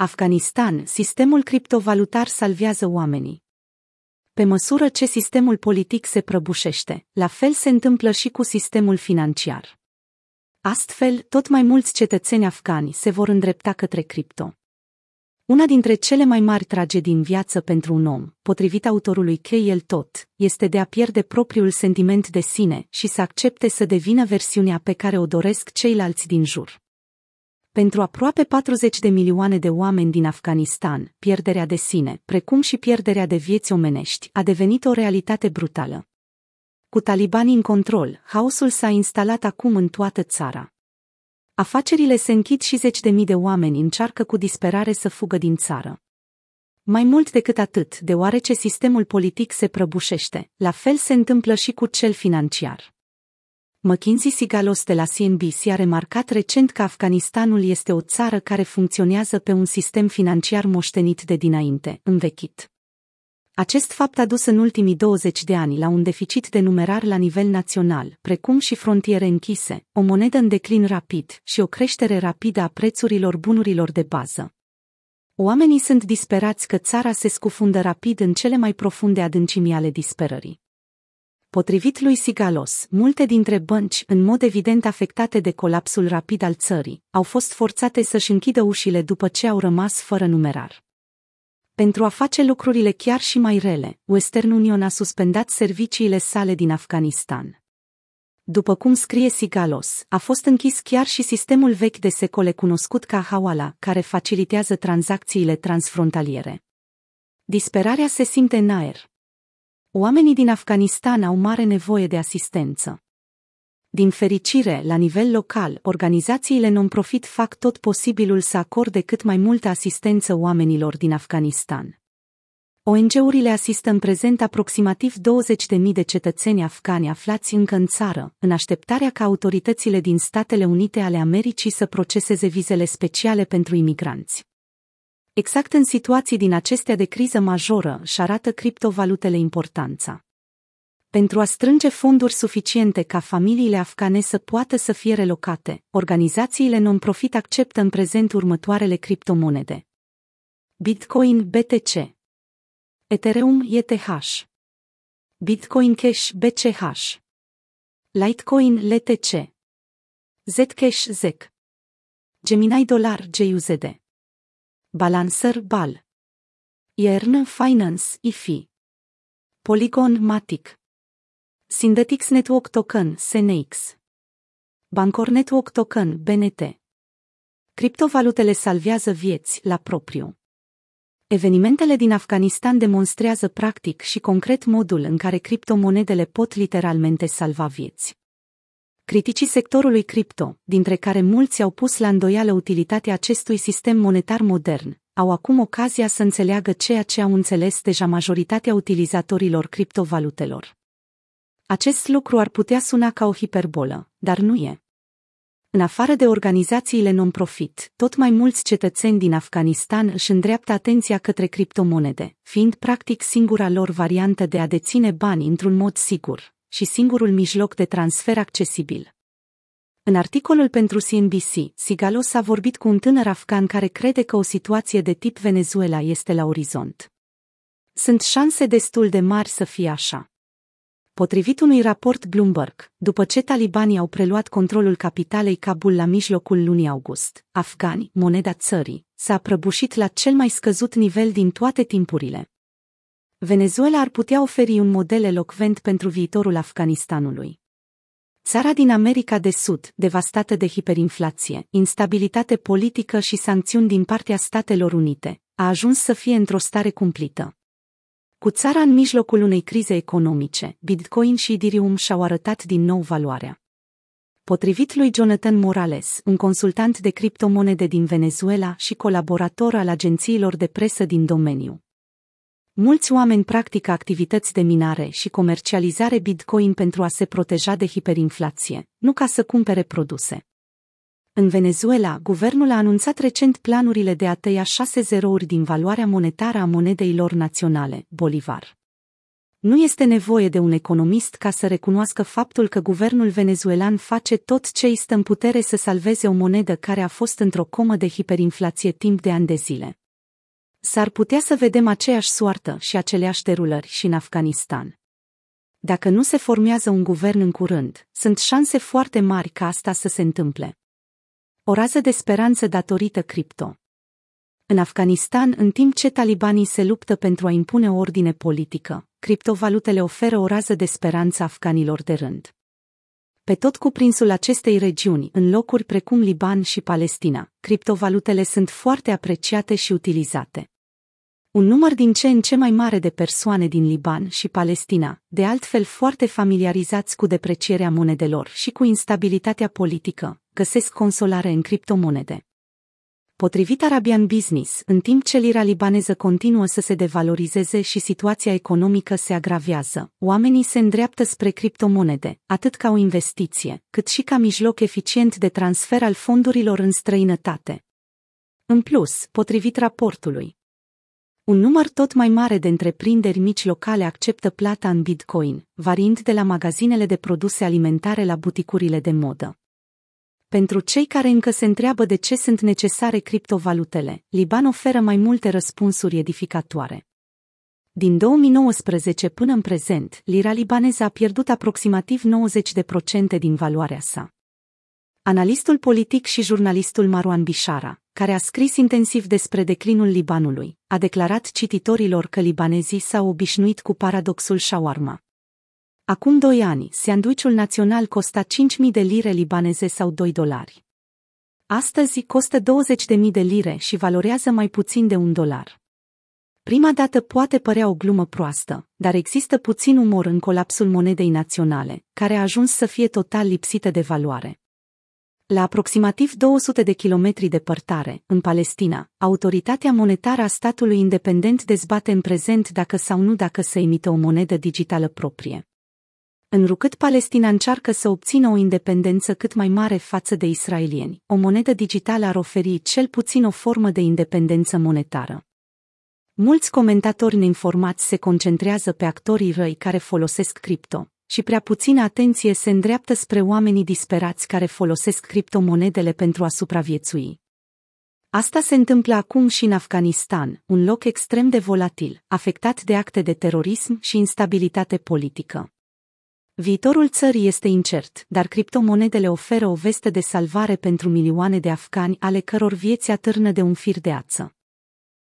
Afganistan, sistemul criptovalutar salvează oamenii. Pe măsură ce sistemul politic se prăbușește, la fel se întâmplă și cu sistemul financiar. Astfel, tot mai mulți cetățeni afgani se vor îndrepta către cripto. Una dintre cele mai mari tragedii în viață pentru un om, potrivit autorului K.L. Tot, este de a pierde propriul sentiment de sine și să accepte să devină versiunea pe care o doresc ceilalți din jur. Pentru aproape 40 de milioane de oameni din Afganistan, pierderea de sine, precum și pierderea de vieți omenești, a devenit o realitate brutală. Cu talibanii în control, haosul s-a instalat acum în toată țara. Afacerile se închid și zeci de mii de oameni încearcă cu disperare să fugă din țară. Mai mult decât atât, deoarece sistemul politic se prăbușește, la fel se întâmplă și cu cel financiar. McKinsey Sigalos de la CNBC a remarcat recent că Afganistanul este o țară care funcționează pe un sistem financiar moștenit de dinainte, învechit. Acest fapt a dus în ultimii 20 de ani la un deficit de numerar la nivel național, precum și frontiere închise, o monedă în declin rapid și o creștere rapidă a prețurilor bunurilor de bază. Oamenii sunt disperați că țara se scufundă rapid în cele mai profunde adâncimi ale disperării. Potrivit lui Sigalos, multe dintre bănci, în mod evident afectate de colapsul rapid al țării, au fost forțate să-și închidă ușile după ce au rămas fără numerar. Pentru a face lucrurile chiar și mai rele, Western Union a suspendat serviciile sale din Afganistan. După cum scrie Sigalos, a fost închis chiar și sistemul vechi de secole cunoscut ca Hawala, care facilitează tranzacțiile transfrontaliere. Disperarea se simte în aer. Oamenii din Afganistan au mare nevoie de asistență. Din fericire, la nivel local, organizațiile non-profit fac tot posibilul să acorde cât mai multă asistență oamenilor din Afganistan. ONG-urile asistă în prezent aproximativ 20.000 de cetățeni afgani aflați încă în țară, în așteptarea ca autoritățile din Statele Unite ale Americii să proceseze vizele speciale pentru imigranți. Exact în situații din acestea de criză majoră și arată criptovalutele importanța pentru a strânge fonduri suficiente ca familiile afgane să poată să fie relocate, organizațiile non-profit acceptă în prezent următoarele criptomonede. Bitcoin BTC Ethereum ETH Bitcoin Cash BCH Litecoin LTC Zcash ZEC Gemini Dollar GUZD Balancer BAL Iern Finance IFI Polygon Matic Synthetix Network Token, SNX. Bancor Network Token, BNT. Criptovalutele salvează vieți la propriu. Evenimentele din Afganistan demonstrează practic și concret modul în care criptomonedele pot literalmente salva vieți. Criticii sectorului cripto, dintre care mulți au pus la îndoială utilitatea acestui sistem monetar modern, au acum ocazia să înțeleagă ceea ce au înțeles deja majoritatea utilizatorilor criptovalutelor. Acest lucru ar putea suna ca o hiperbolă, dar nu e. În afară de organizațiile non-profit, tot mai mulți cetățeni din Afganistan își îndreaptă atenția către criptomonede, fiind practic singura lor variantă de a deține bani într-un mod sigur și singurul mijloc de transfer accesibil. În articolul pentru CNBC, Sigalos a vorbit cu un tânăr afgan care crede că o situație de tip Venezuela este la orizont. Sunt șanse destul de mari să fie așa. Potrivit unui raport Bloomberg, după ce talibanii au preluat controlul capitalei Kabul la mijlocul lunii august, afgani, moneda țării, s-a prăbușit la cel mai scăzut nivel din toate timpurile. Venezuela ar putea oferi un model elocvent pentru viitorul Afganistanului. Țara din America de Sud, devastată de hiperinflație, instabilitate politică și sancțiuni din partea Statelor Unite, a ajuns să fie într-o stare cumplită. Cu țara în mijlocul unei crize economice, Bitcoin și Ethereum și-au arătat din nou valoarea. Potrivit lui Jonathan Morales, un consultant de criptomonede din Venezuela și colaborator al agențiilor de presă din domeniu. Mulți oameni practică activități de minare și comercializare Bitcoin pentru a se proteja de hiperinflație, nu ca să cumpere produse. În Venezuela, guvernul a anunțat recent planurile de a tăia șase zerouri din valoarea monetară a monedei lor naționale, bolivar. Nu este nevoie de un economist ca să recunoască faptul că guvernul venezuelan face tot ce îi stă în putere să salveze o monedă care a fost într-o comă de hiperinflație timp de ani de zile. S-ar putea să vedem aceeași soartă și aceleași derulări și în Afganistan. Dacă nu se formează un guvern în curând, sunt șanse foarte mari ca asta să se întâmple. O rază de speranță datorită cripto. În Afganistan, în timp ce talibanii se luptă pentru a impune o ordine politică, criptovalutele oferă o rază de speranță afganilor de rând. Pe tot cuprinsul acestei regiuni, în locuri precum Liban și Palestina, criptovalutele sunt foarte apreciate și utilizate. Un număr din ce în ce mai mare de persoane din Liban și Palestina, de altfel foarte familiarizați cu deprecierea monedelor și cu instabilitatea politică, găsesc consolare în criptomonede. Potrivit Arabian Business, în timp ce lira libaneză continuă să se devalorizeze și situația economică se agravează, oamenii se îndreaptă spre criptomonede, atât ca o investiție, cât și ca mijloc eficient de transfer al fondurilor în străinătate. În plus, potrivit raportului, un număr tot mai mare de întreprinderi mici locale acceptă plata în Bitcoin, variind de la magazinele de produse alimentare la buticurile de modă. Pentru cei care încă se întreabă de ce sunt necesare criptovalutele, Liban oferă mai multe răspunsuri edificatoare. Din 2019 până în prezent, lira libaneză a pierdut aproximativ 90% din valoarea sa. Analistul politic și jurnalistul Marwan Bishara, care a scris intensiv despre declinul Libanului, a declarat cititorilor că libanezii s-au obișnuit cu paradoxul shawarma. Acum doi ani, sandwichul național costa 5.000 de lire libaneze sau 2 dolari. Astăzi costă 20.000 de lire și valorează mai puțin de un dolar. Prima dată poate părea o glumă proastă, dar există puțin umor în colapsul monedei naționale, care a ajuns să fie total lipsită de valoare. La aproximativ 200 de kilometri departare, în Palestina, autoritatea monetară a statului independent dezbate în prezent dacă sau nu dacă să emită o monedă digitală proprie. Înrucât Palestina încearcă să obțină o independență cât mai mare față de israelieni, o monedă digitală ar oferi cel puțin o formă de independență monetară. Mulți comentatori neinformați se concentrează pe actorii răi care folosesc cripto, și prea puțină atenție se îndreaptă spre oamenii disperați care folosesc criptomonedele pentru a supraviețui. Asta se întâmplă acum și în Afganistan, un loc extrem de volatil, afectat de acte de terorism și instabilitate politică. Viitorul țării este incert, dar criptomonedele oferă o veste de salvare pentru milioane de afgani ale căror vieți atârnă de un fir de ață.